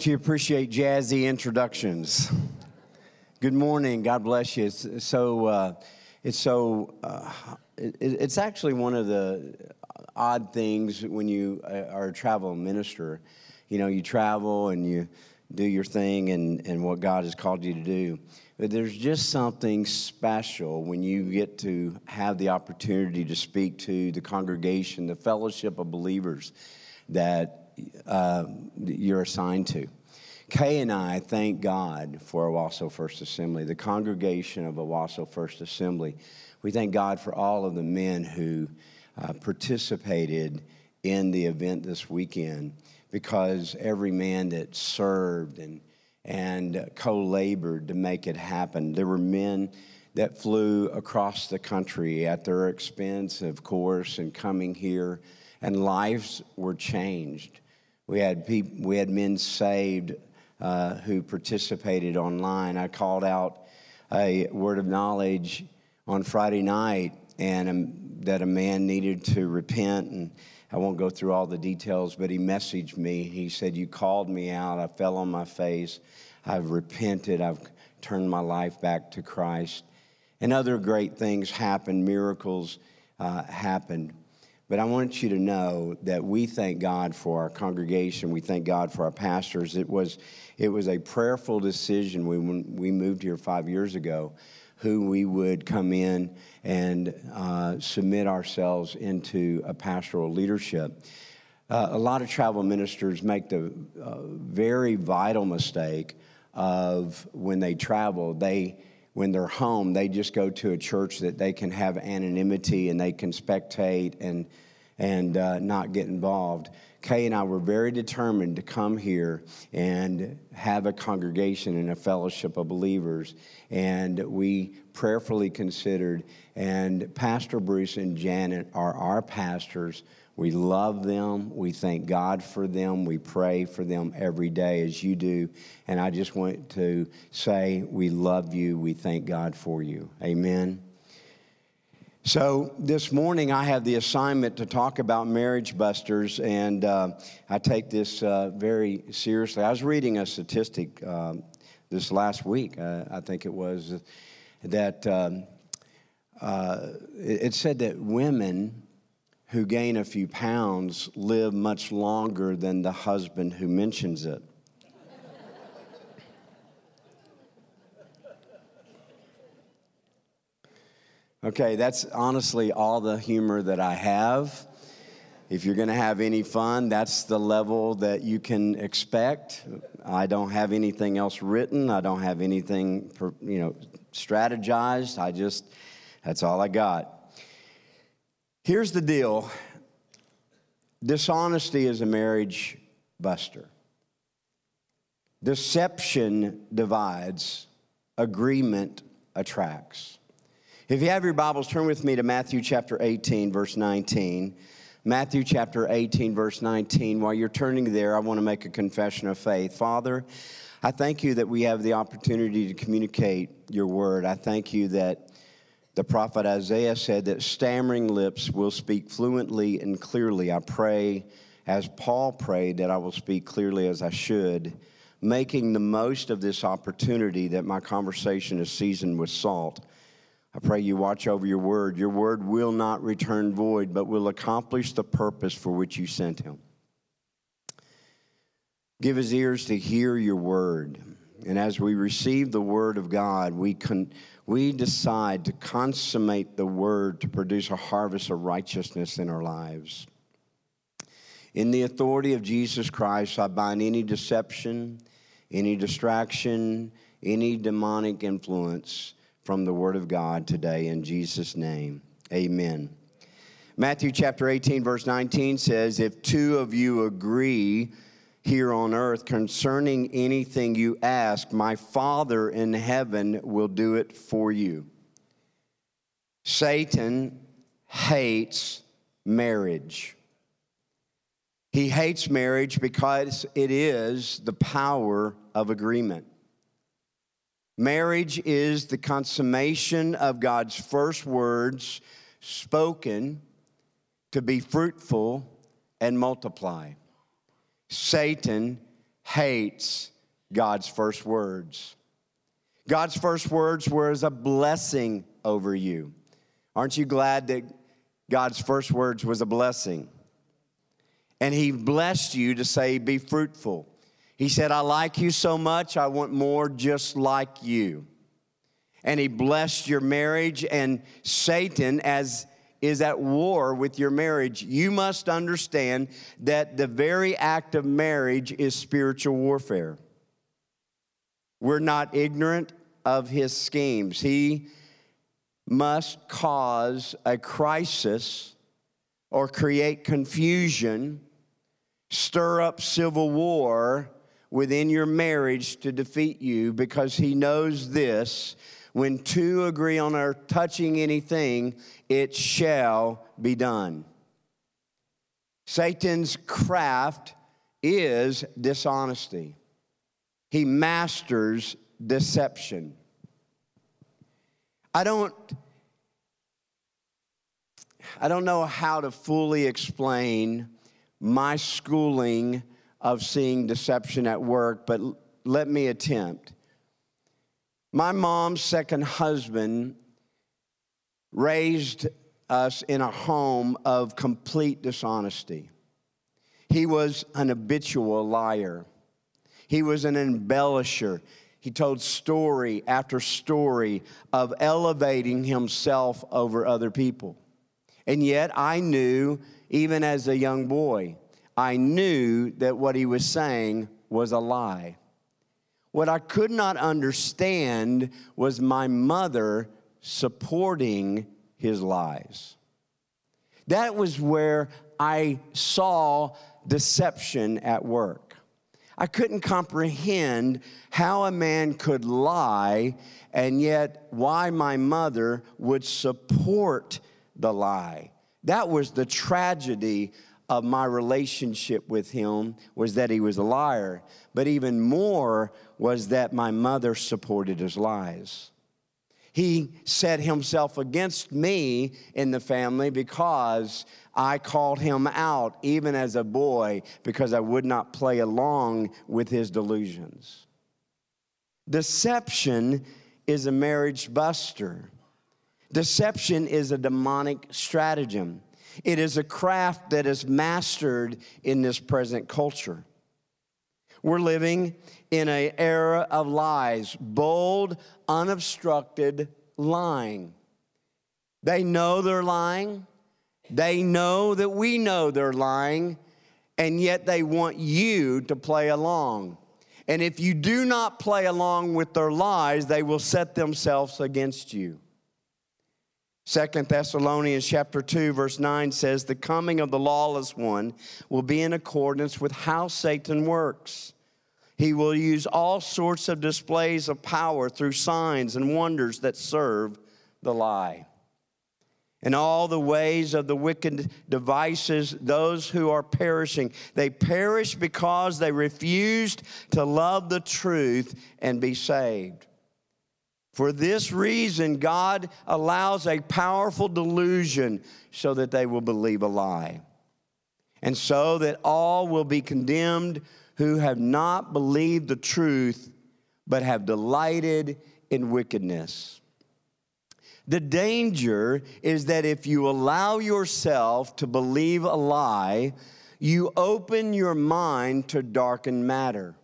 Don't you appreciate jazzy introductions? Good morning. God bless you. It's so. Uh, it's so. Uh, it, it's actually one of the odd things when you uh, are a travel minister. You know, you travel and you do your thing and, and what God has called you to do. But there's just something special when you get to have the opportunity to speak to the congregation, the fellowship of believers that uh, you're assigned to. Kay and I thank God for Owasso First Assembly, the congregation of Owasso First Assembly. We thank God for all of the men who uh, participated in the event this weekend because every man that served and and co labored to make it happen. There were men that flew across the country at their expense, of course, and coming here, and lives were changed. We had, people, we had men saved uh, who participated online. I called out a word of knowledge on Friday night and um, that a man needed to repent and I won't go through all the details, but he messaged me. He said, You called me out. I fell on my face. I've repented. I've turned my life back to Christ. And other great things happened, miracles uh, happened. But I want you to know that we thank God for our congregation. We thank God for our pastors. It was, it was a prayerful decision when we moved here five years ago who we would come in and uh, submit ourselves into a pastoral leadership. Uh, a lot of travel ministers make the uh, very vital mistake of when they travel, they when they're home, they just go to a church that they can have anonymity and they can spectate and and uh, not get involved. Kay and I were very determined to come here and have a congregation and a fellowship of believers. And we prayerfully considered, and Pastor Bruce and Janet are our pastors. We love them. We thank God for them. We pray for them every day as you do. And I just want to say, we love you. We thank God for you. Amen. So, this morning I have the assignment to talk about marriage busters, and uh, I take this uh, very seriously. I was reading a statistic uh, this last week, uh, I think it was, that um, uh, it said that women who gain a few pounds live much longer than the husband who mentions it. Okay, that's honestly all the humor that I have. If you're going to have any fun, that's the level that you can expect. I don't have anything else written. I don't have anything, you know, strategized. I just, that's all I got. Here's the deal dishonesty is a marriage buster, deception divides, agreement attracts. If you have your Bibles, turn with me to Matthew chapter 18, verse 19. Matthew chapter 18, verse 19. While you're turning there, I want to make a confession of faith. Father, I thank you that we have the opportunity to communicate your word. I thank you that the prophet Isaiah said that stammering lips will speak fluently and clearly. I pray, as Paul prayed, that I will speak clearly as I should, making the most of this opportunity that my conversation is seasoned with salt. I pray you watch over your word. Your word will not return void, but will accomplish the purpose for which you sent him. Give his ears to hear your word. And as we receive the word of God, we, can, we decide to consummate the word to produce a harvest of righteousness in our lives. In the authority of Jesus Christ, I bind any deception, any distraction, any demonic influence from the Word of God today in Jesus' name. Amen. Matthew chapter 18, verse 19 says, If two of you agree here on earth concerning anything you ask, my Father in heaven will do it for you. Satan hates marriage. He hates marriage because it is the power of agreement. Marriage is the consummation of God's first words spoken to be fruitful and multiply. Satan hates God's first words. God's first words were as a blessing over you. Aren't you glad that God's first words was a blessing? And He blessed you to say, Be fruitful. He said, I like you so much, I want more just like you. And He blessed your marriage, and Satan, as is at war with your marriage, you must understand that the very act of marriage is spiritual warfare. We're not ignorant of his schemes. He must cause a crisis or create confusion, stir up civil war within your marriage to defeat you because he knows this when two agree on our touching anything, it shall be done. Satan's craft is dishonesty. He masters deception. I don't I don't know how to fully explain my schooling of seeing deception at work, but let me attempt. My mom's second husband raised us in a home of complete dishonesty. He was an habitual liar. He was an embellisher. He told story after story of elevating himself over other people. And yet, I knew, even as a young boy, I knew that what he was saying was a lie. What I could not understand was my mother supporting his lies. That was where I saw deception at work. I couldn't comprehend how a man could lie and yet why my mother would support the lie. That was the tragedy of my relationship with him was that he was a liar, but even more was that my mother supported his lies. He set himself against me in the family because I called him out even as a boy because I would not play along with his delusions. Deception is a marriage buster. Deception is a demonic stratagem. It is a craft that is mastered in this present culture. We're living in an era of lies, bold, unobstructed lying. They know they're lying. They know that we know they're lying, and yet they want you to play along. And if you do not play along with their lies, they will set themselves against you. Second Thessalonians chapter 2 verse 9 says the coming of the lawless one will be in accordance with how Satan works. He will use all sorts of displays of power through signs and wonders that serve the lie and all the ways of the wicked devices, those who are perishing. They perish because they refused to love the truth and be saved. For this reason, God allows a powerful delusion so that they will believe a lie. And so that all will be condemned who have not believed the truth, but have delighted in wickedness. The danger is that if you allow yourself to believe a lie, you open your mind to darkened matter.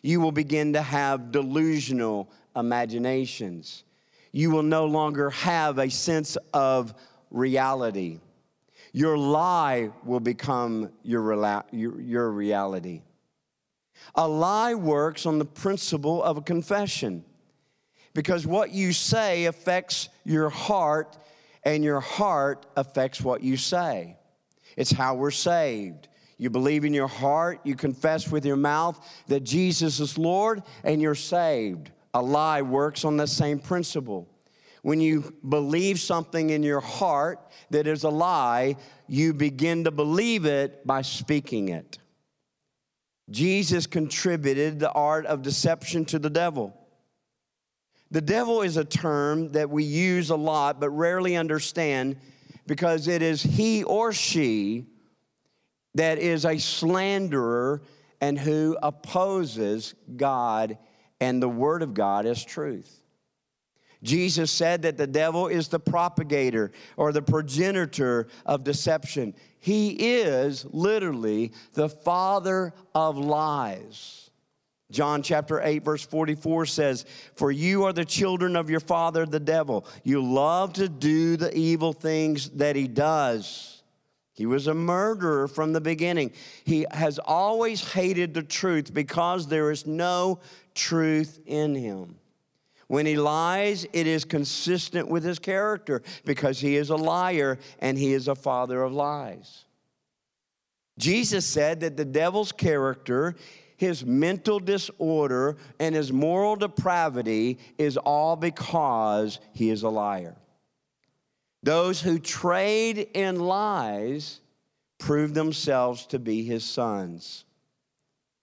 You will begin to have delusional imaginations. You will no longer have a sense of reality. Your lie will become your, your, reality. A lie works on the principle of a confession because what you say affects your heart, and your heart affects what you say. It's how we're saved. You believe in your heart, you confess with your mouth that Jesus is Lord, and you're saved. A lie works on the same principle. When you believe something in your heart that is a lie, you begin to believe it by speaking it. Jesus contributed the art of deception to the devil. The devil is a term that we use a lot but rarely understand because it is he or she that is a slanderer and who opposes God and the Word of God as truth. Jesus said that the devil is the propagator or the progenitor of deception. He is literally the father of lies. John chapter 8, verse 44 says, For you are the children of your father, the devil. You love to do the evil things that he does. He was a murderer from the beginning. He has always hated the truth because there is no truth in him. When he lies, it is consistent with his character because he is a liar and he is a father of lies. Jesus said that the devil's character, his mental disorder, and his moral depravity is all because he is a liar. Those who trade in lies prove themselves to be his sons.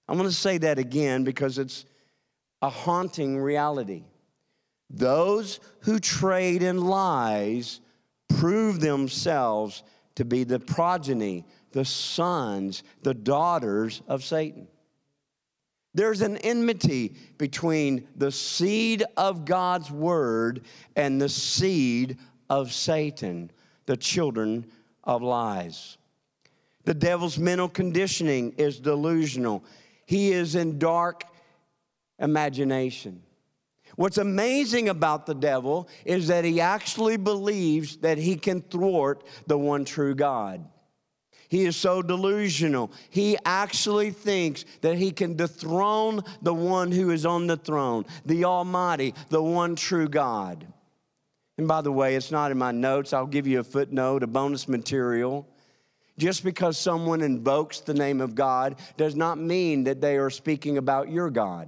I'm going to say that again because it's a haunting reality. Those who trade in lies prove themselves to be the progeny, the sons, the daughters of Satan. There's an enmity between the seed of God's word and the seed of Satan, the children of lies. The devil's mental conditioning is delusional. He is in dark imagination. What's amazing about the devil is that he actually believes that he can thwart the one true God. He is so delusional. He actually thinks that he can dethrone the one who is on the throne, the Almighty, the one true God. And by the way, it's not in my notes. I'll give you a footnote, a bonus material. Just because someone invokes the name of God does not mean that they are speaking about your God.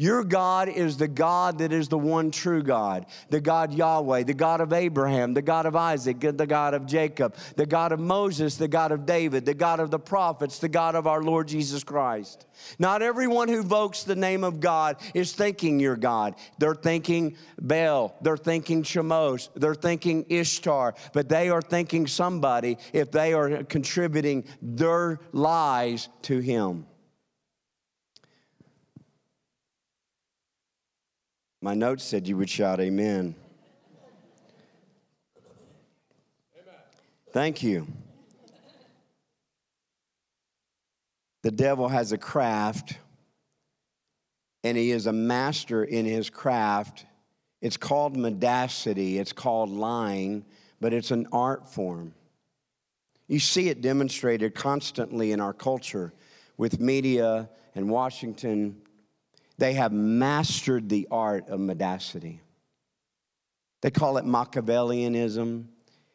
Your God is the God that is the one true God, the God Yahweh, the God of Abraham, the God of Isaac, the God of Jacob, the God of Moses, the God of David, the God of the prophets, the God of our Lord Jesus Christ. Not everyone who invokes the name of God is thinking your God. They're thinking Baal, they're thinking Chemosh, they're thinking Ishtar, but they are thinking somebody if they are contributing their lies to Him. My notes said you would shout amen. amen. Thank you. The devil has a craft, and he is a master in his craft. It's called mendacity, it's called lying, but it's an art form. You see it demonstrated constantly in our culture with media and Washington they have mastered the art of mendacity. They call it Machiavellianism.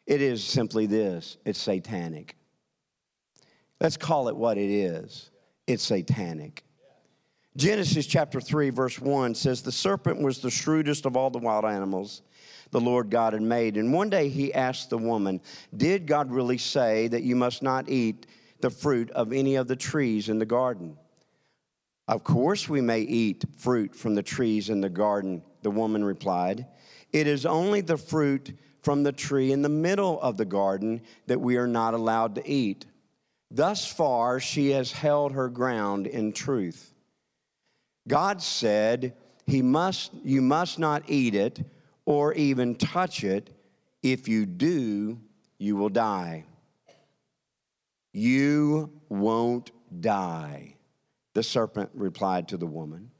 It is simply this it's satanic. Let's call it what it is it's satanic. Genesis chapter 3, verse 1 says, The serpent was the shrewdest of all the wild animals the Lord God had made. And one day he asked the woman, Did God really say that you must not eat the fruit of any of the trees in the garden? Of course, we may eat fruit from the trees in the garden, the woman replied. It is only the fruit from the tree in the middle of the garden that we are not allowed to eat. Thus far, she has held her ground in truth. God said, he must, You must not eat it or even touch it. If you do, you will die. You won't die. The serpent replied to the woman.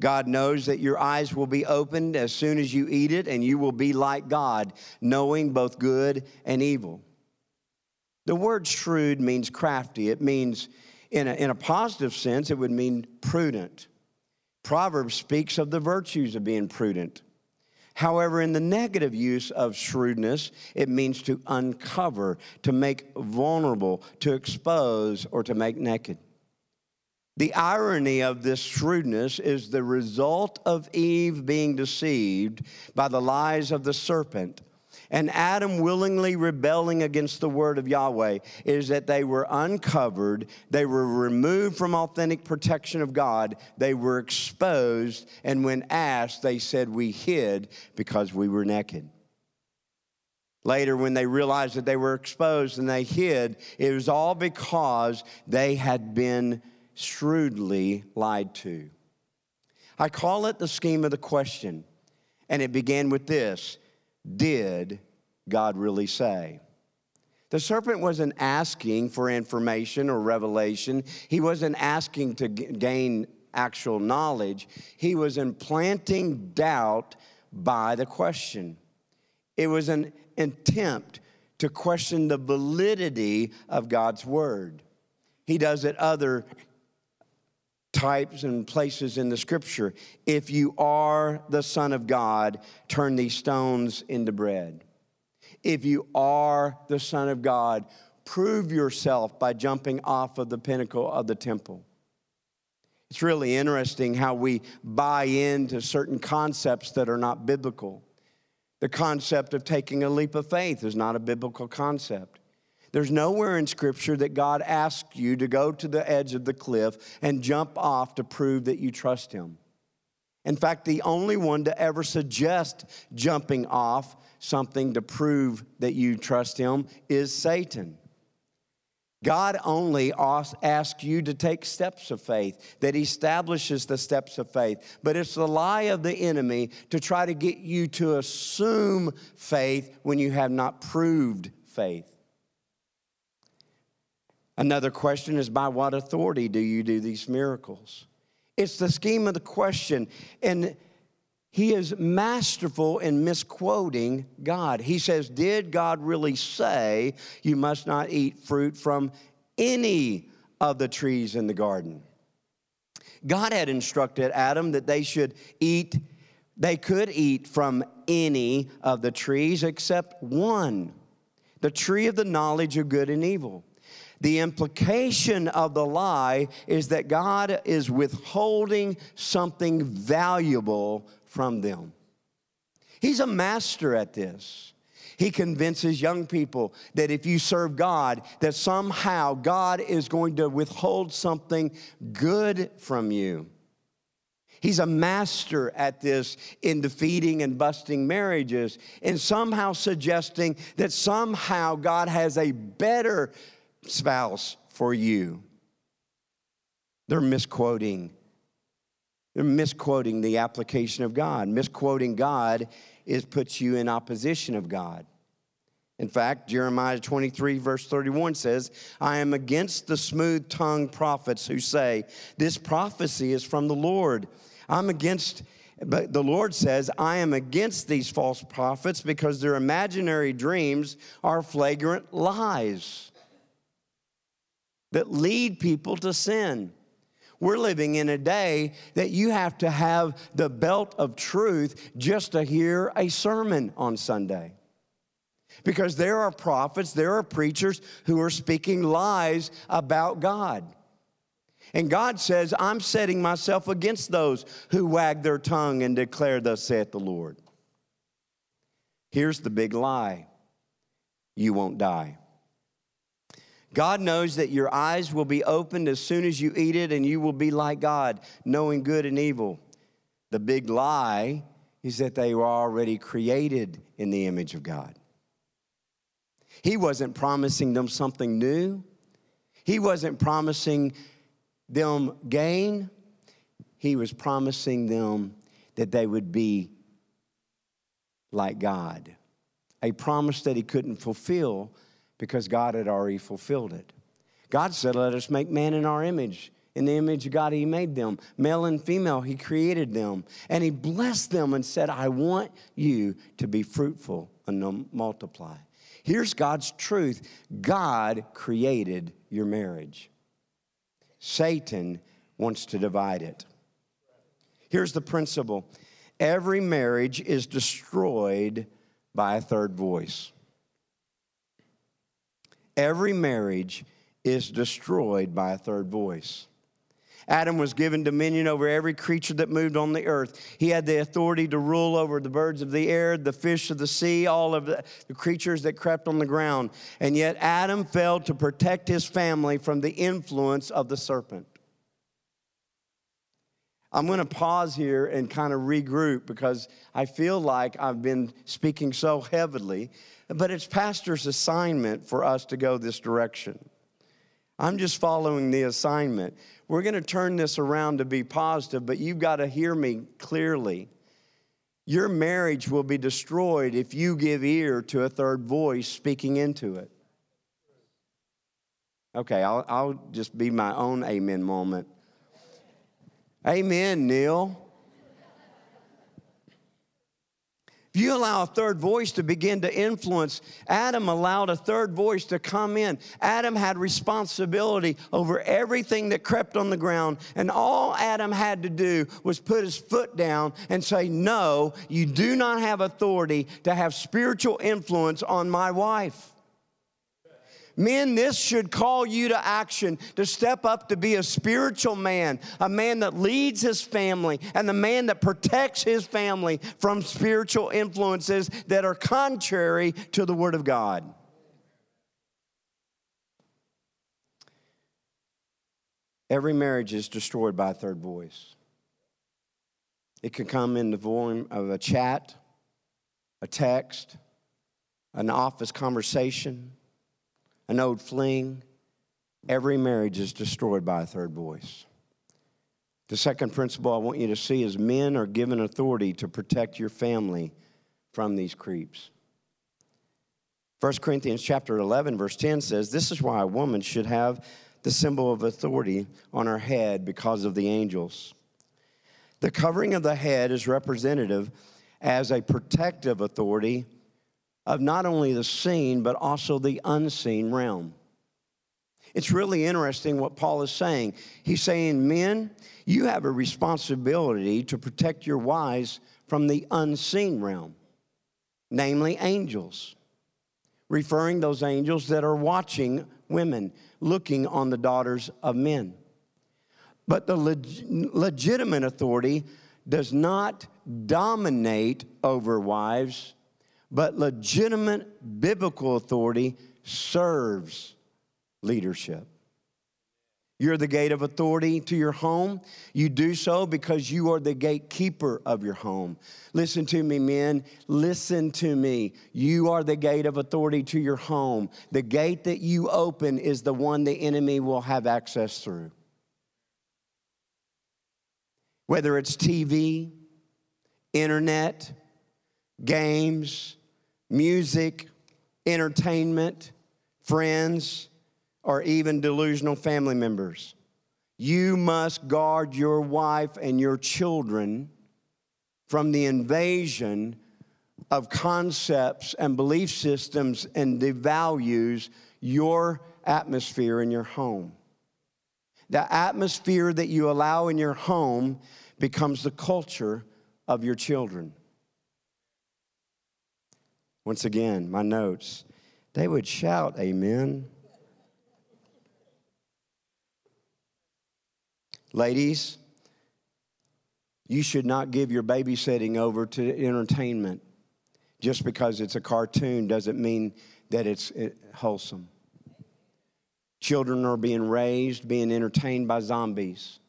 God knows that your eyes will be opened as soon as you eat it, and you will be like God, knowing both good and evil. The word shrewd means crafty. It means, in a, in a positive sense, it would mean prudent. Proverbs speaks of the virtues of being prudent. However, in the negative use of shrewdness, it means to uncover, to make vulnerable, to expose, or to make naked. The irony of this shrewdness is the result of Eve being deceived by the lies of the serpent and Adam willingly rebelling against the word of Yahweh is that they were uncovered, they were removed from authentic protection of God, they were exposed, and when asked, they said, We hid because we were naked. Later, when they realized that they were exposed and they hid, it was all because they had been shrewdly lied to. I call it the scheme of the question, and it began with this Did God really say? The serpent wasn't asking for information or revelation. He wasn't asking to gain actual knowledge. He was implanting doubt by the question. It was an attempt to question the validity of God's word. He does it other types and places in the scripture. If you are the Son of God, turn these stones into bread. If you are the Son of God, prove yourself by jumping off of the pinnacle of the temple. It's really interesting how we buy into certain concepts that are not biblical. The concept of taking a leap of faith is not a biblical concept. There's nowhere in Scripture that God asks you to go to the edge of the cliff and jump off to prove that you trust Him. In fact, the only one to ever suggest jumping off something to prove that you trust Him is Satan. God only asks you to take steps of faith, that He establishes the steps of faith. But it's the lie of the enemy to try to get you to assume faith when you have not proved faith. Another question is by what authority do you do these miracles? It's the scheme of the question. And he is masterful in misquoting God. He says, Did God really say you must not eat fruit from any of the trees in the garden? God had instructed Adam that they should eat, they could eat from any of the trees except one, the tree of the knowledge of good and evil. The implication of the lie is that God is withholding something valuable from them. He's a master at this. He convinces young people that if you serve God, that somehow God is going to withhold something good from you. He's a master at this in defeating and busting marriages and somehow suggesting that somehow God has a better spouse for you. They're misquoting they're misquoting the application of God. Misquoting God is puts you in opposition of God. In fact, Jeremiah 23, verse 31 says, I am against the smooth tongued prophets who say, This prophecy is from the Lord. I'm against, but the Lord says, I am against these false prophets because their imaginary dreams are flagrant lies that lead people to sin. We're living in a day that you have to have the belt of truth just to hear a sermon on Sunday. Because there are prophets, there are preachers who are speaking lies about God. And God says, I'm setting myself against those who wag their tongue and declare, Thus saith the Lord. Here's the big lie you won't die. God knows that your eyes will be opened as soon as you eat it, and you will be like God, knowing good and evil. The big lie is that they were already created in the image of God. He wasn't promising them something new, He wasn't promising them gain. He was promising them that they would be like God. A promise that He couldn't fulfill because God had already fulfilled it. God said, Let us make man in our image. In the image of God, He made them. Male and female, He created them. And He blessed them and said, I want you to be fruitful and multiply. Here's God's truth God created your marriage, Satan wants to divide it. Here's the principle every marriage is destroyed by a third voice. Every marriage is destroyed by a third voice. Adam was given dominion over every creature that moved on the earth. He had the authority to rule over the birds of the air, the fish of the sea, all of the, creatures that crept on the ground. And yet, Adam failed to protect his family from the influence of the serpent. I'm going to pause here and kind of regroup because I feel like I've been speaking so heavily but it's pastor's assignment for us to go this direction. I'm just following the assignment. We're going to turn this around to be positive, but you've got to hear me clearly. Your marriage will be destroyed if you give ear to a third voice speaking into it. Okay, I'll, I'll just be my own amen moment. Amen, Neil. If you allow a third voice to begin to influence, Adam allowed a third voice to come in. Adam had responsibility over everything that crept on the ground, and all Adam had to do was put his foot down and say, No, you do not have authority to have spiritual influence on my wife. Men, this should call you to action to step up to be a spiritual man, a man that leads his family, and the man that protects his family from spiritual influences that are contrary to the Word of God. Every marriage is destroyed by a third voice. It can come in the form of a chat, a text, an office conversation an old fling. Every marriage is destroyed by a third voice. The second principle I want you to see is men are given authority to protect your family from these creeps. 1 Corinthians chapter 11 verse 10 says, "This is why a woman should have the symbol of authority on her head because of the angels." The covering of the head is representative as a protective authority of not only the seen, but also the unseen realm. It's really interesting what Paul is saying. He's saying, Men, you have a responsibility to protect your wives from the unseen realm, namely angels, referring those angels that are watching women, looking on the daughters of men. But the leg- legitimate authority does not dominate over wives but legitimate biblical authority serves leadership. You're the gate of authority to your home. You do so because you are the gatekeeper of your home. Listen to me, men. Listen to me. You are the gate of authority to your home. The gate that you open is the one the enemy will have access through. Whether it's TV, internet, games, music, entertainment, friends, or even delusional family members. You must guard your wife and your children from the invasion of concepts and belief systems and devalues your atmosphere in your home. The atmosphere that you allow in your home becomes the culture of your children. Once again, my notes. They would shout, Amen. Ladies, you should not give your babysitting over to entertainment. Just because it's a cartoon doesn't mean that it's wholesome. Children are being raised, being entertained by zombies.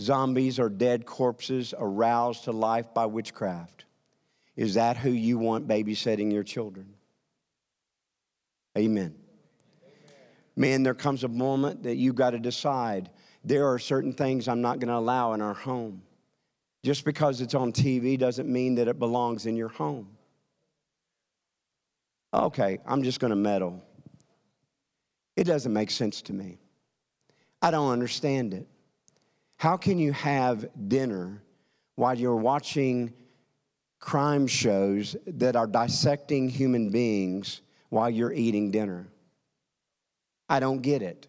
Zombies are dead corpses aroused to life by witchcraft. Is that who you want babysitting your children? Amen. Man, there comes a moment that you've got to decide there are certain things I'm not going to allow in our home. Just because it's on TV doesn't mean that it belongs in your home. Okay, I'm just going to meddle. It doesn't make sense to me. I don't understand it. How can you have dinner while you're watching crime shows that are dissecting human beings while you're eating dinner. I don't get it.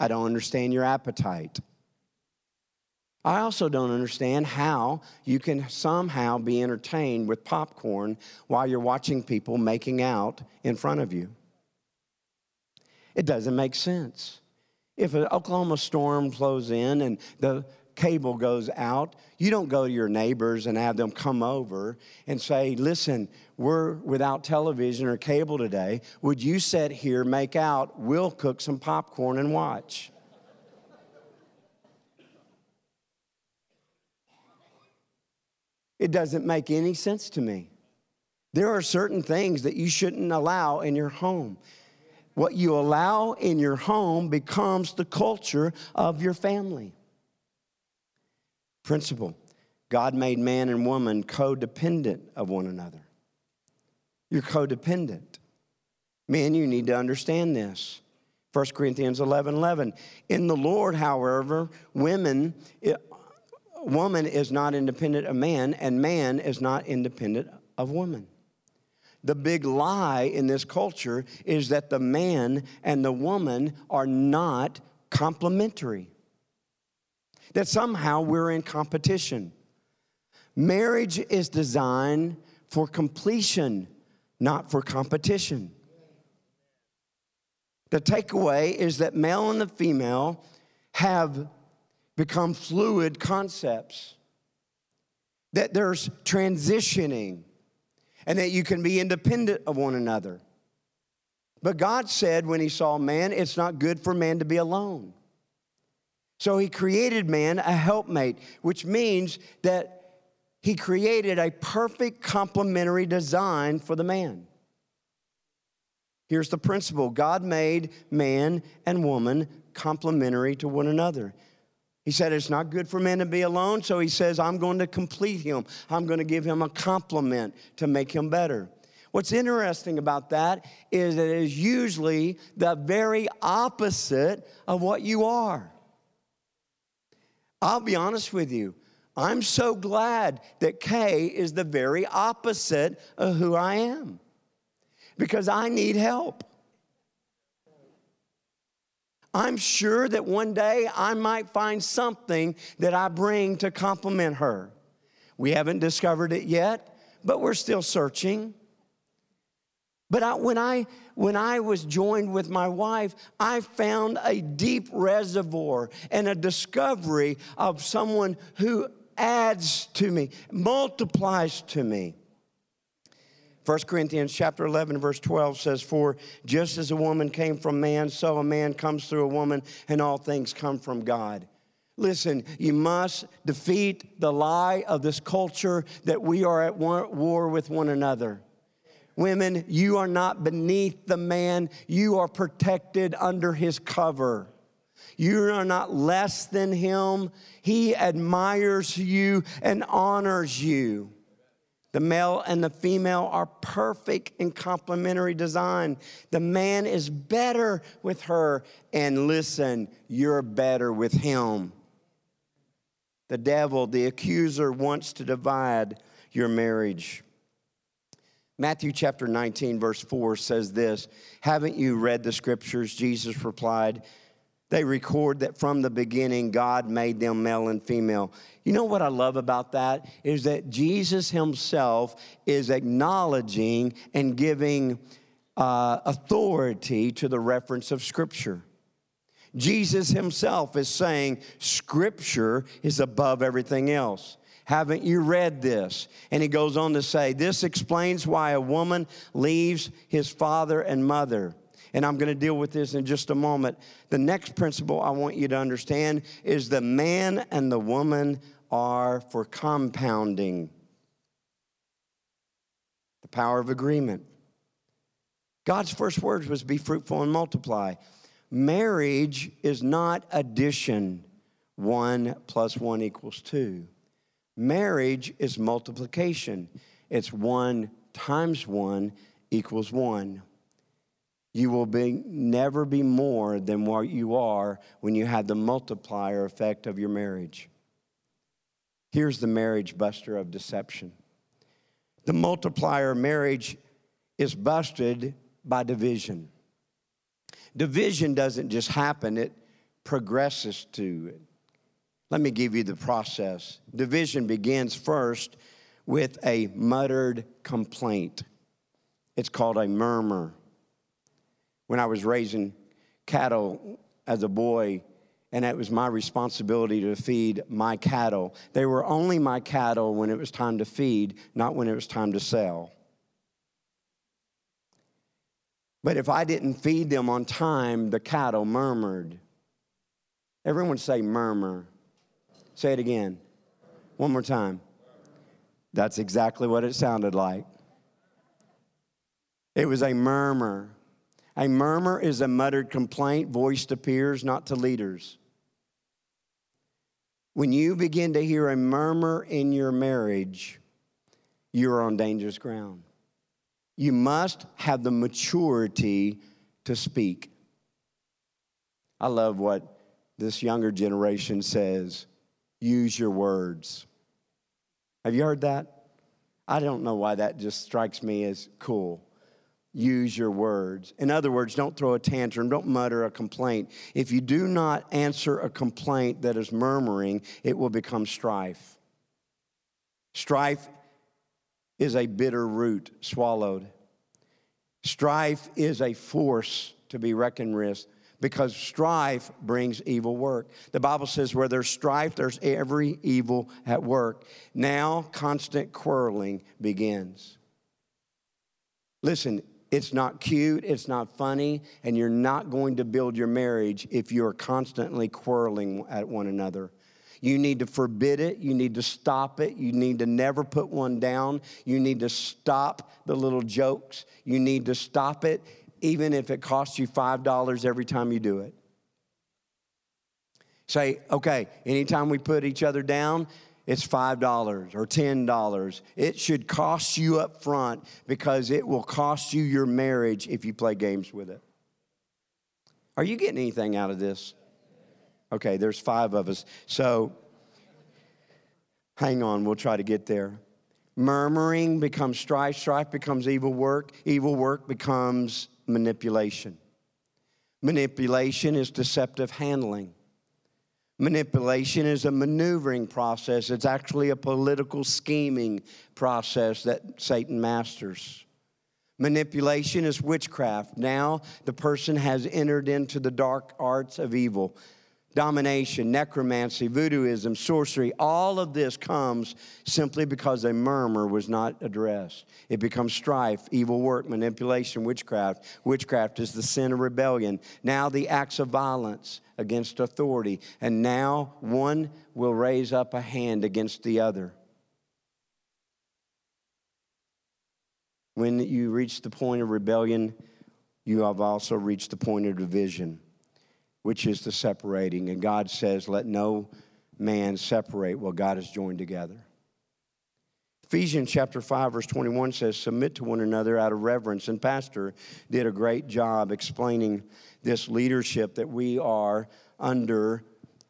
I don't understand your appetite. I also don't understand how you can somehow be entertained with popcorn while you're watching people making out in front of you. It doesn't make sense. If an Oklahoma storm flows in and the cable goes out, you don't go to your neighbors and have them come over and say, Listen, we're without television or cable today. Would you sit here, make out? We'll cook some popcorn and watch. It doesn't make any sense to me. There are certain things that you shouldn't allow in your home. What you allow in your home becomes the culture of your family. Principle God made man and woman codependent of one another. You're codependent. Man, you need to understand this. 1 Corinthians 11 11. In the Lord, however, women, woman is not independent of man, and man is not independent of woman. The big lie in this culture is that the man and the woman are not complementary, that somehow we're in competition. Marriage is designed for completion, not for competition. The takeaway is that male and the female have become fluid concepts, that there's transitioning, and that you can be independent of one another. But God said when He saw man, it's not good for man to be alone. So He created man a helpmate, which means that He created a perfect complementary design for the man. Here's the principle God made man and woman complementary to one another. He said it's not good for man to be alone, so he says, I'm going to complete him. I'm going to give him a complement to make him better. What's interesting about that is that it is usually the very opposite of what you are. I'll be honest with you. I'm so glad that Kay is the very opposite of who I am because I need help. I'm sure that one day I might find something that I bring to complement her. We haven't discovered it yet, but we're still searching. But I, when, I, when I was joined with my wife, I found a deep reservoir and a discovery of someone who adds to me, multiplies to me. 1 Corinthians chapter 11 verse 12 says for just as a woman came from man so a man comes through a woman and all things come from God. Listen, you must defeat the lie of this culture that we are at war with one another. Women, you are not beneath the man, you are protected under his cover. You are not less than him. He admires you and honors you. The male and the female are perfect in complementary design. The man is better with her, and listen, you're better with him. The devil, the accuser, wants to divide your marriage. Matthew chapter 19, verse 4 says this Haven't you read the scriptures? Jesus replied, they record that from the beginning, God made them male and female. You know what I love about that? Is that Jesus himself is acknowledging and giving uh, authority to the reference of Scripture. Jesus himself is saying, Scripture is above everything else. Haven't you read this? And he goes on to say, This explains why a woman leaves his father and mother and I'm going to deal with this in just a moment. The next principle I want you to understand is the man and the woman are for compounding the power of agreement. God's first words was be fruitful and multiply. Marriage is not addition, one plus one equals two. Marriage is multiplication, it's one times one equals one. You will be, never be more than what you are when you have the multiplier effect of your marriage. Here's the marriage buster of deception the multiplier marriage is busted by division. Division doesn't just happen, it progresses to it. Let me give you the process. Division begins first with a muttered complaint, it's called a murmur when I was raising cattle as a boy, and it was my responsibility to feed my cattle. They were only my cattle when it was time to feed, not when it was time to sell. But if I didn't feed them on time, the cattle murmured. Everyone say murmur. Say it again. One more time. That's exactly what it sounded like. It was a murmur. A murmur is a muttered complaint voiced to peers, not to leaders. When you begin to hear a murmur in your marriage, you're on dangerous ground. You must have the maturity to speak. I love what this younger generation says use your words. Have you heard that? I don't know why that just strikes me as cool. Use your words. In other words, don't throw a tantrum, don't mutter a complaint. If you do not answer a complaint that is murmuring, it will become strife. Strife is a bitter root swallowed. Strife is a force to be reckoned with because strife brings evil work. The Bible says, where there's strife, there's every evil at work. Now, constant quarreling begins. Listen, it's not cute, it's not funny, and you're not going to build your marriage if you're constantly quarreling at one another. You need to forbid it. You need to stop it. You need to never put one down. You need to stop the little jokes. You need to stop it, even if it costs you $5 every time you do it. Say, okay, anytime we put each other down, it's $5 or $10. It should cost you up front because it will cost you your marriage if you play games with it. Are you getting anything out of this? Okay, there's five of us. So hang on, we'll try to get there. Murmuring becomes strife, strife becomes evil work, evil work becomes manipulation. Manipulation is deceptive handling. Manipulation is a maneuvering process. It's actually a political scheming process that Satan masters. Manipulation is witchcraft. Now the person has entered into the dark arts of evil domination, necromancy, voodooism, sorcery, all of this comes simply because a murmur was not addressed. It becomes strife, evil work, manipulation, witchcraft. Witchcraft is the sin of rebellion. Now the acts of violence against authority. And now one will raise up a hand against the other. When you reach the point of rebellion, you have also reached the point of division which is the separating. And God says, Let no man separate what God has joined together. Ephesians chapter 5, verse 21 says, Submit to one another out of reverence. And Pastor did a great job explaining this leadership that we are under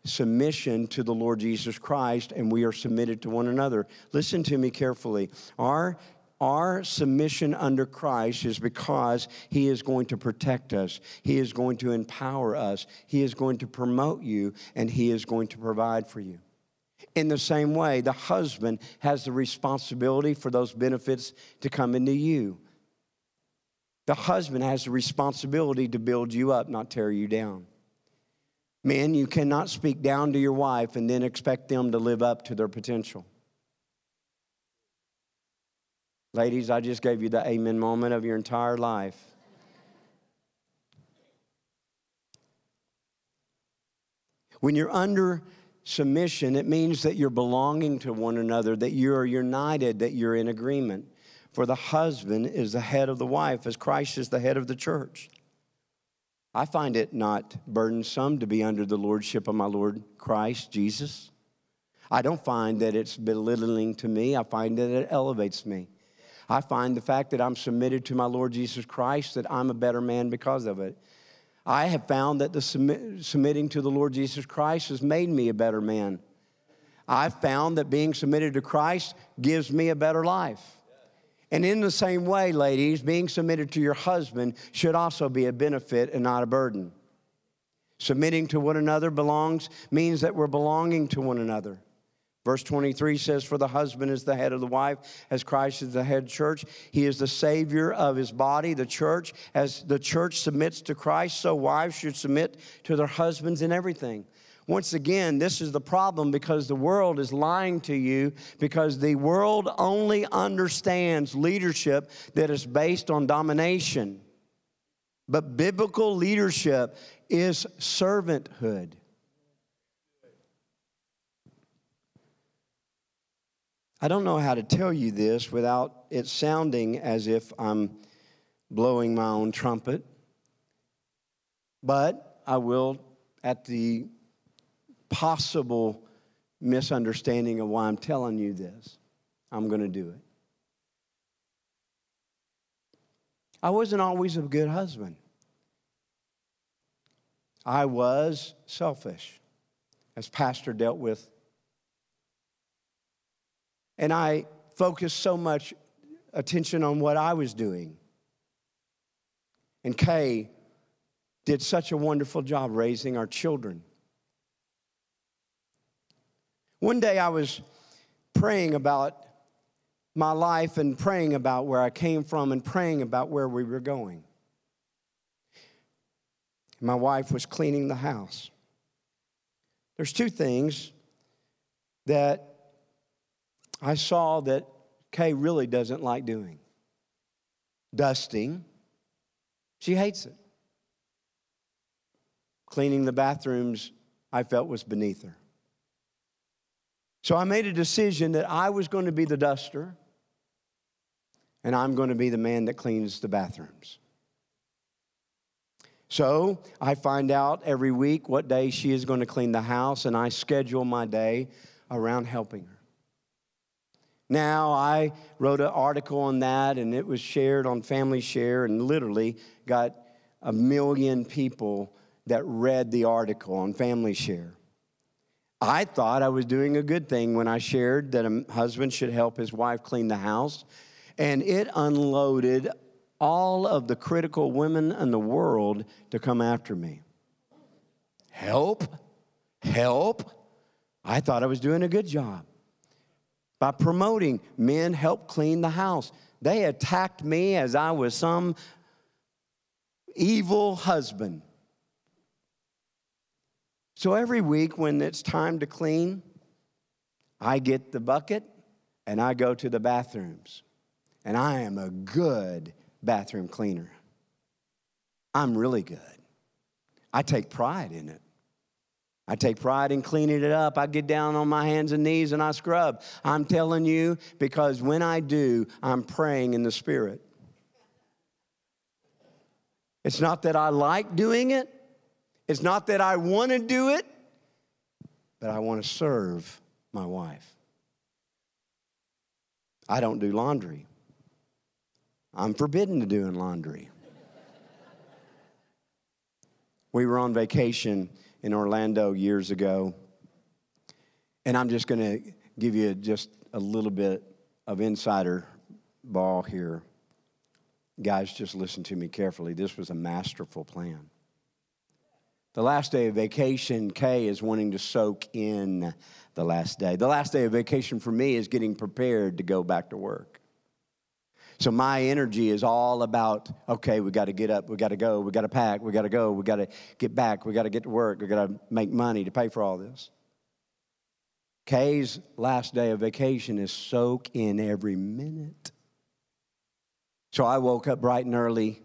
submission to the Lord Jesus Christ and we are submitted to one another. Listen to me carefully. Our our submission under Christ is because He is going to protect us, He is going to empower us, He is going to promote you, and He is going to provide for you. In the same way, the husband has the responsibility for those benefits to come into you. The husband has the responsibility to build you up, not tear you down. Men, you cannot speak down to your wife and then expect them to live up to their potential. Ladies, I just gave you the amen moment of your entire life. When you're under submission, it means that you're belonging to one another, that you're united, that you're in agreement. For the husband is the head of the wife, as Christ is the head of the church. I find it not burdensome to be under the lordship of my Lord Christ Jesus. I don't find that it's belittling to me, I find that it elevates me. I find the fact that I'm submitted to my Lord Jesus Christ, that I'm a better man because of it. I have found that the submit, submitting to the Lord Jesus Christ has made me a better man. I've found that being submitted to Christ gives me a better life. And in the same way, ladies, being submitted to your husband should also be a benefit and not a burden. Submitting to one another belongs means that we're belonging to one another. Verse 23 says, For the husband is the head of the wife, as Christ is the head church. He is the Savior of his body, the church. As the church submits to Christ, so wives should submit to their husbands in everything. Once again, this is the problem because the world is lying to you because the world only understands leadership that is based on domination. But biblical leadership is servanthood. I don't know how to tell you this without it sounding as if I'm blowing my own trumpet. But I will, at the possible misunderstanding of why I'm telling you this, I'm going to do it. I wasn't always a good husband. I was selfish, as Pastor dealt with. And I focused so much attention on what I was doing. And Kay did such a wonderful job raising our children. One day I was praying about my life and praying about where I came from and praying about where we were going. My wife was cleaning the house. There's two things that I saw that Kay really doesn't like doing dusting, she hates it. Cleaning the bathrooms, I felt was beneath her. So I made a decision that I was going to be the duster and I'm going to be the man that cleans the bathrooms. So I find out every week what day she is going to clean the house, and I schedule my day around helping her. Now, I wrote an article on that, and it was shared on Family Share, and literally got a million people that read the article on Family Share. I thought I was doing a good thing when I shared that a husband should help his wife clean the house, and it unloaded all of the critical women in the world to come after me. Help? Help? I thought I was doing a good job by promoting men help clean the house. They attacked me as I was some evil husband. So every week when it's time to clean, I get the bucket and I go to the bathrooms. And I am a good bathroom cleaner. I'm really good. I take pride in it. I take pride in cleaning it up. I get down on my hands and knees and I scrub. I'm telling you because when I do, I'm praying in the Spirit. It's not that I like doing it, it's not that I want to do it, but I want to serve my wife. I don't do laundry. I'm forbidden to doing laundry. we were on vacation in Orlando years ago. And I'm just going to give you just a little bit of insider ball here. Guys, just listen to me carefully. This was a masterful plan. The last day of vacation, Kay is wanting to soak in the last day. The last day of vacation for me is getting prepared to go back to work. So my energy is all about okay, we got to get up, we got to go, we got to pack, we got to go, we got to get back, we got to get to work, we got to make money to pay for all this. Kay's last day of vacation is soak in every minute. So I woke up bright and early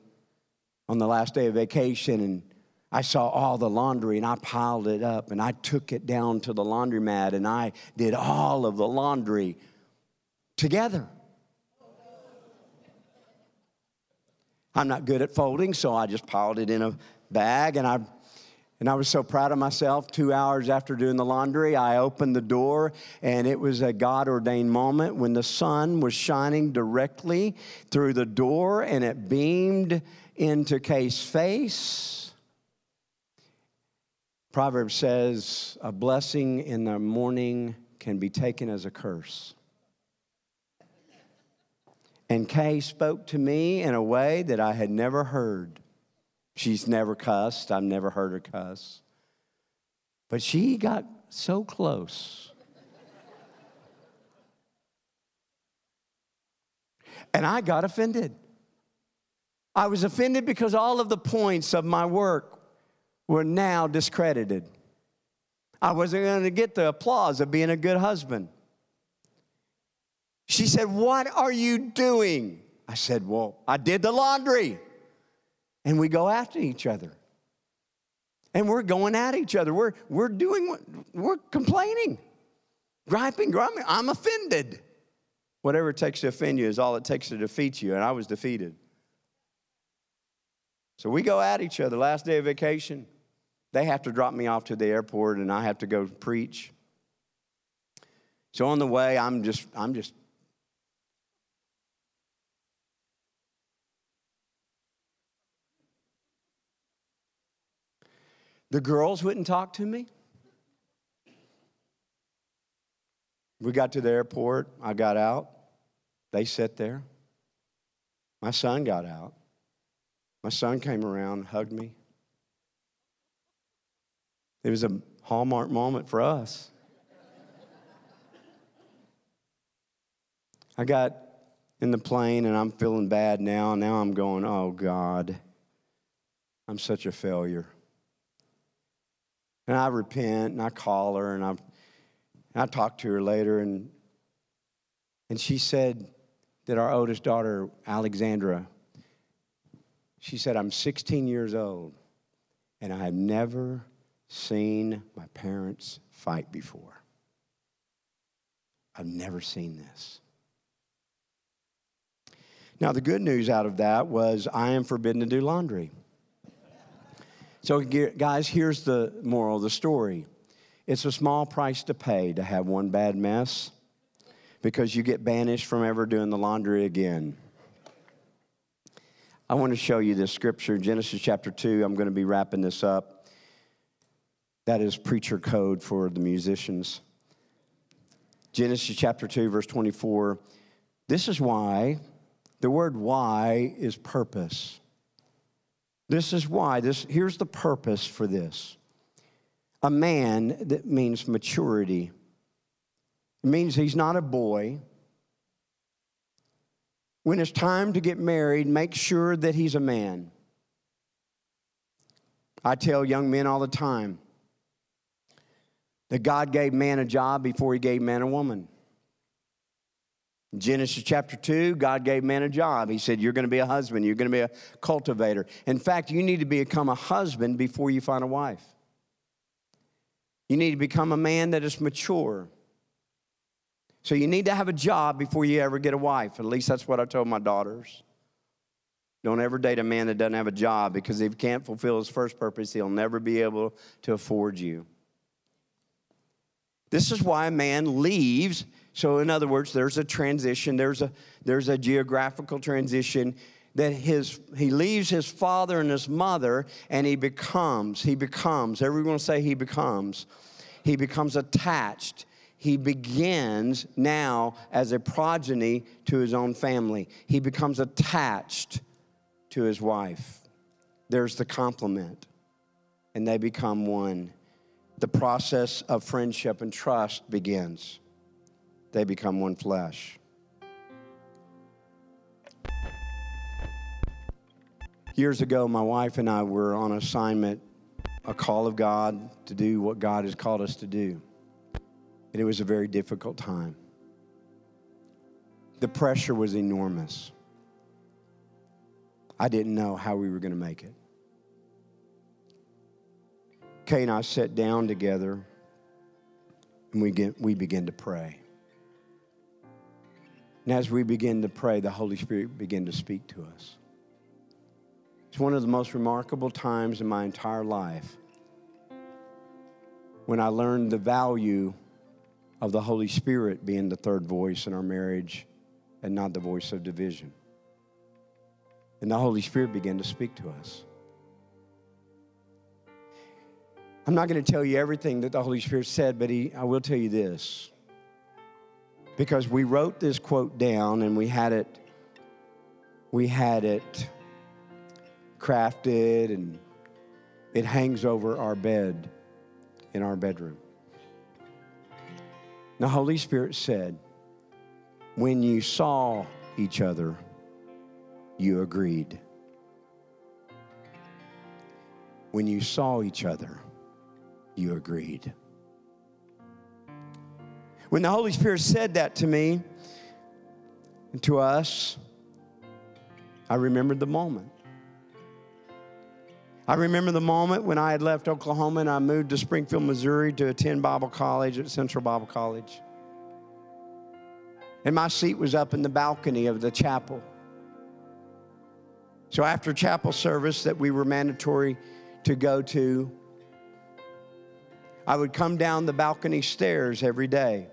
on the last day of vacation and I saw all the laundry and I piled it up and I took it down to the laundromat and I did all of the laundry together. I'm not good at folding, so I just piled it in a bag and I and I was so proud of myself. Two hours after doing the laundry, I opened the door, and it was a God ordained moment when the sun was shining directly through the door and it beamed into Kay's face. Proverbs says, A blessing in the morning can be taken as a curse. And Kay spoke to me in a way that I had never heard. She's never cussed, I've never heard her cuss. But she got so close. and I got offended. I was offended because all of the points of my work were now discredited. I wasn't going to get the applause of being a good husband. She said, What are you doing? I said, Well, I did the laundry. And we go after each other. And we're going at each other. We're, we're doing, we're complaining, griping, grumbling. I'm offended. Whatever it takes to offend you is all it takes to defeat you. And I was defeated. So we go at each other. Last day of vacation, they have to drop me off to the airport and I have to go preach. So on the way, I'm just, I'm just The girls wouldn't talk to me. We got to the airport. I got out. They sat there. My son got out. My son came around, hugged me. It was a hallmark moment for us. I got in the plane and I'm feeling bad now. Now I'm going, oh God, I'm such a failure. And I repent and I call her and I, and I talked to her later and, and she said that our oldest daughter, Alexandra, she said, I'm 16 years old and I have never seen my parents fight before. I've never seen this. Now, the good news out of that was I am forbidden to do laundry. So, guys, here's the moral of the story it's a small price to pay to have one bad mess because you get banished from ever doing the laundry again. I want to show you this scripture, Genesis chapter 2. I'm going to be wrapping this up. That is preacher code for the musicians. Genesis chapter 2, verse 24. This is why the word why is purpose. This is why. This, here's the purpose for this. A man that means maturity. It means he's not a boy. When it's time to get married, make sure that he's a man. I tell young men all the time that God gave man a job before he gave man a woman. Genesis chapter 2, God gave man a job. He said, You're going to be a husband, you're going to be a cultivator. In fact, you need to become a husband before you find a wife. You need to become a man that is mature. So you need to have a job before you ever get a wife. At least that's what I told my daughters. Don't ever date a man that doesn't have a job because if he can't fulfill his first purpose, he'll never be able to afford you. This is why a man leaves so, in other words, there's a transition, there's a, there's a geographical transition that his, he leaves his father and his mother and he becomes, he becomes, everyone say he becomes, he becomes attached. He begins now as a progeny to his own family. He becomes attached to his wife. There's the complement, and they become one. The process of friendship and trust begins they become one flesh. Years ago, my wife and I were on assignment, a call of God to do what God has called us to do. And it was a very difficult time. The pressure was enormous. I didn't know how we were going to make it. Kay and I sat down together and we, get, we began to pray. And as we begin to pray, the Holy Spirit began to speak to us. It's one of the most remarkable times in my entire life when I learned the value of the Holy Spirit being the third voice in our marriage and not the voice of division. And the Holy Spirit began to speak to us. I'm not going to tell you everything that the Holy Spirit said, but he, I will tell you this because we wrote this quote down and we had it we had it crafted and it hangs over our bed in our bedroom. The Holy Spirit said, when you saw each other, you agreed. When you saw each other, you agreed. When the Holy Spirit said that to me and to us, I remembered the moment. I remember the moment when I had left Oklahoma and I moved to Springfield, Missouri to attend Bible college at Central Bible College. And my seat was up in the balcony of the chapel. So after chapel service that we were mandatory to go to, I would come down the balcony stairs every day.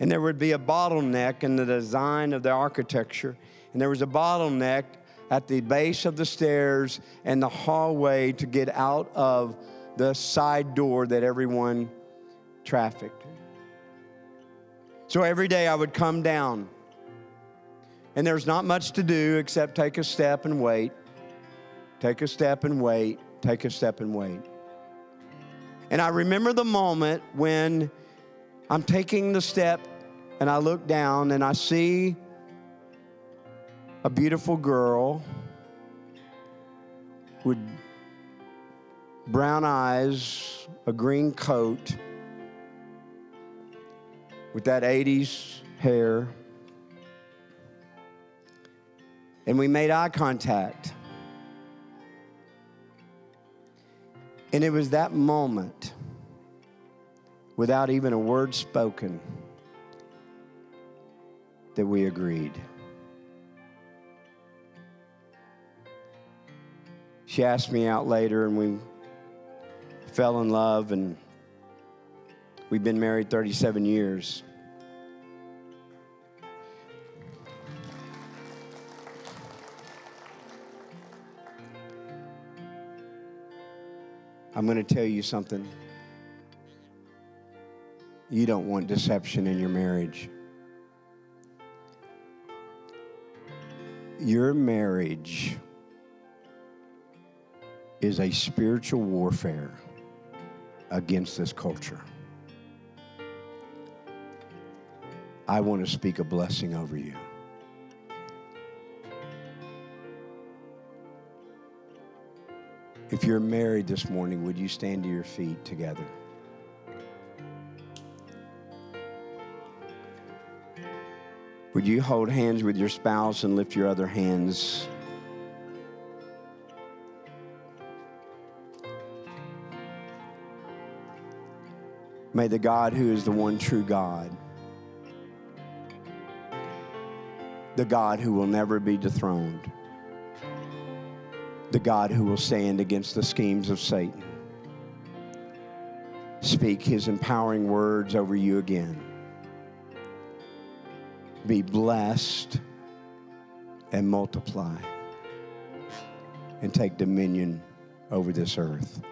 And there would be a bottleneck in the design of the architecture. And there was a bottleneck at the base of the stairs and the hallway to get out of the side door that everyone trafficked. So every day I would come down, and there's not much to do except take a step and wait, take a step and wait, take a step and wait. And I remember the moment when I'm taking the step and I look down and I see a beautiful girl with brown eyes, a green coat, with that 80s hair. And we made eye contact. And it was that moment, without even a word spoken, that we agreed. She asked me out later, and we fell in love, and we've been married 37 years. I'm going to tell you something. You don't want deception in your marriage. Your marriage is a spiritual warfare against this culture. I want to speak a blessing over you. If you're married this morning, would you stand to your feet together? Would you hold hands with your spouse and lift your other hands? May the God who is the one true God, the God who will never be dethroned, the God who will stand against the schemes of Satan. Speak his empowering words over you again. Be blessed and multiply and take dominion over this earth.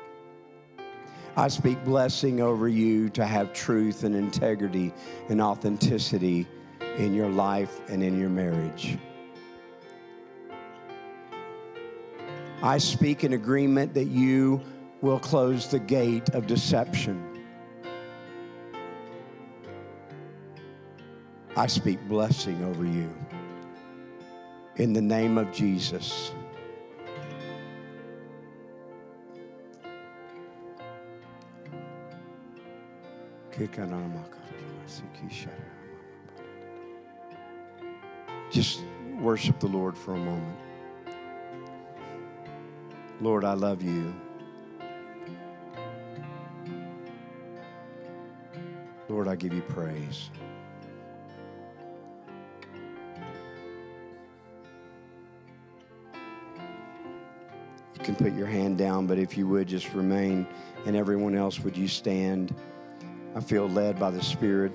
I speak blessing over you to have truth and integrity and authenticity in your life and in your marriage. I speak in agreement that you will close the gate of deception. I speak blessing over you. In the name of Jesus. Just worship the Lord for a moment. Lord, I love you. Lord, I give you praise. Can put your hand down, but if you would just remain, and everyone else, would you stand? I feel led by the Spirit.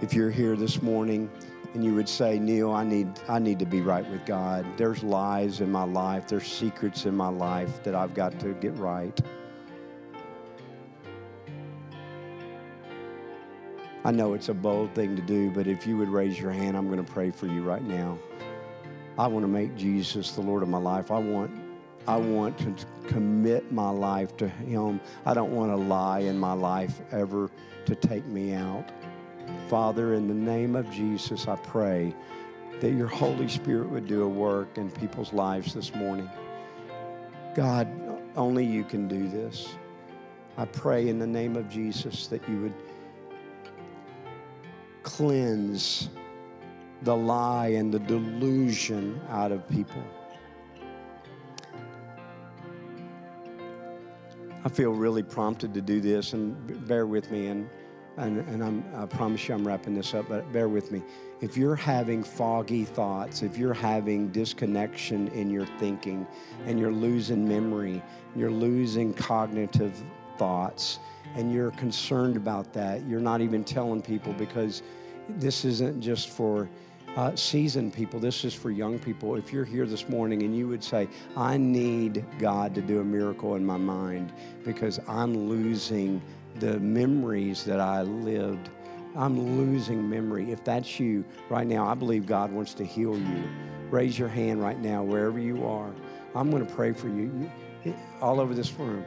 If you're here this morning, and you would say, Neil, I need, I need to be right with God. There's lies in my life, there's secrets in my life that I've got to get right. I know it's a bold thing to do, but if you would raise your hand, I'm going to pray for you right now. I want to make Jesus the Lord of my life. I want I want to commit my life to him. I don't want a lie in my life ever to take me out. Father, in the name of Jesus, I pray that your Holy Spirit would do a work in people's lives this morning. God, only you can do this. I pray in the name of Jesus that you would cleanse the lie and the delusion out of people. I feel really prompted to do this, and bear with me. And and, and I'm, I promise you I'm wrapping this up, but bear with me. If you're having foggy thoughts, if you're having disconnection in your thinking, and you're losing memory, you're losing cognitive thoughts, and you're concerned about that, you're not even telling people because this isn't just for uh, seasoned people, this is for young people. If you're here this morning and you would say, I need God to do a miracle in my mind because I'm losing the memories that I lived. I'm losing memory. If that's you right now, I believe God wants to heal you. Raise your hand right now, wherever you are. I'm going to pray for you all over this room.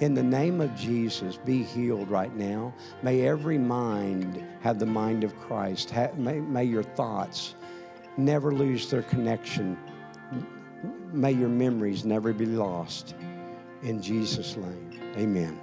In the name of Jesus, be healed right now. May every mind have the mind of Christ. May, your thoughts never lose their connection. May your memories never be lost. In Jesus' name, amen.